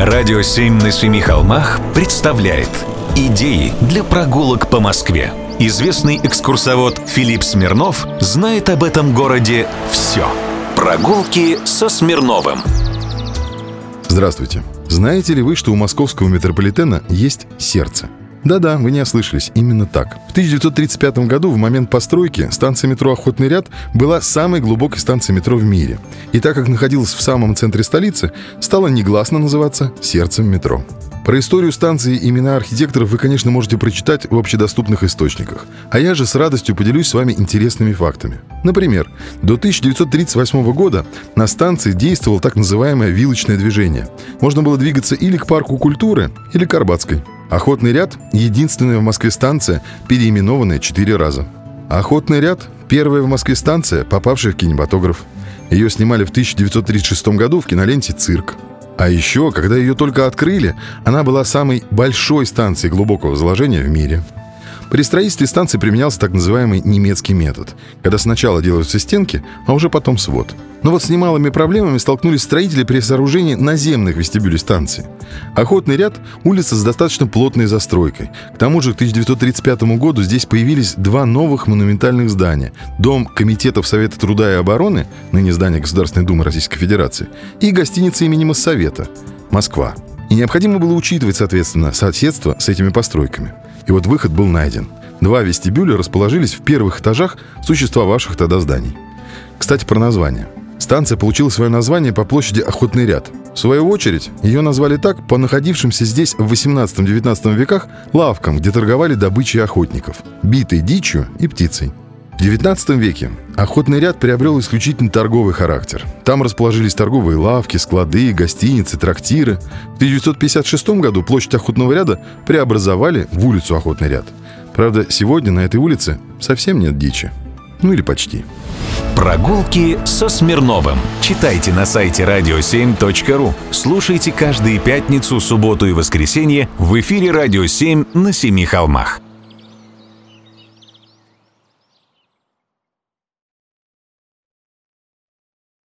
Радио «Семь на семи холмах» представляет Идеи для прогулок по Москве. Известный экскурсовод Филипп Смирнов знает об этом городе все. Прогулки со Смирновым. Здравствуйте. Знаете ли вы, что у московского метрополитена есть сердце? Да-да, вы не ослышались, именно так. В 1935 году, в момент постройки, станция метро «Охотный ряд» была самой глубокой станцией метро в мире. И так как находилась в самом центре столицы, стала негласно называться «сердцем метро». Про историю станции и имена архитекторов вы, конечно, можете прочитать в общедоступных источниках. А я же с радостью поделюсь с вами интересными фактами. Например, до 1938 года на станции действовало так называемое вилочное движение. Можно было двигаться или к парку культуры, или к Арбатской. Охотный ряд – единственная в Москве станция, переименованная четыре раза. Охотный ряд – первая в Москве станция, попавшая в кинематограф. Ее снимали в 1936 году в киноленте «Цирк». А еще, когда ее только открыли, она была самой большой станцией глубокого заложения в мире – при строительстве станции применялся так называемый немецкий метод, когда сначала делаются стенки, а уже потом свод. Но вот с немалыми проблемами столкнулись строители при сооружении наземных вестибюлей станции. Охотный ряд – улица с достаточно плотной застройкой. К тому же к 1935 году здесь появились два новых монументальных здания. Дом Комитетов Совета труда и обороны, ныне здание Государственной Думы Российской Федерации, и гостиница имени Моссовета – Москва. И необходимо было учитывать, соответственно, соседство с этими постройками. И вот выход был найден. Два вестибюля расположились в первых этажах существовавших тогда зданий. Кстати, про название. Станция получила свое название по площади Охотный ряд. В свою очередь, ее назвали так по находившимся здесь в 18-19 веках лавкам, где торговали добычей охотников – битой дичью и птицей. В XIX веке охотный ряд приобрел исключительно торговый характер. Там расположились торговые лавки, склады, гостиницы, трактиры. В 1956 году площадь охотного ряда преобразовали в улицу Охотный ряд. Правда, сегодня на этой улице совсем нет дичи. Ну или почти. Прогулки со Смирновым. Читайте на сайте radio7.ru. Слушайте каждые пятницу, субботу и воскресенье в эфире «Радио 7» на Семи холмах.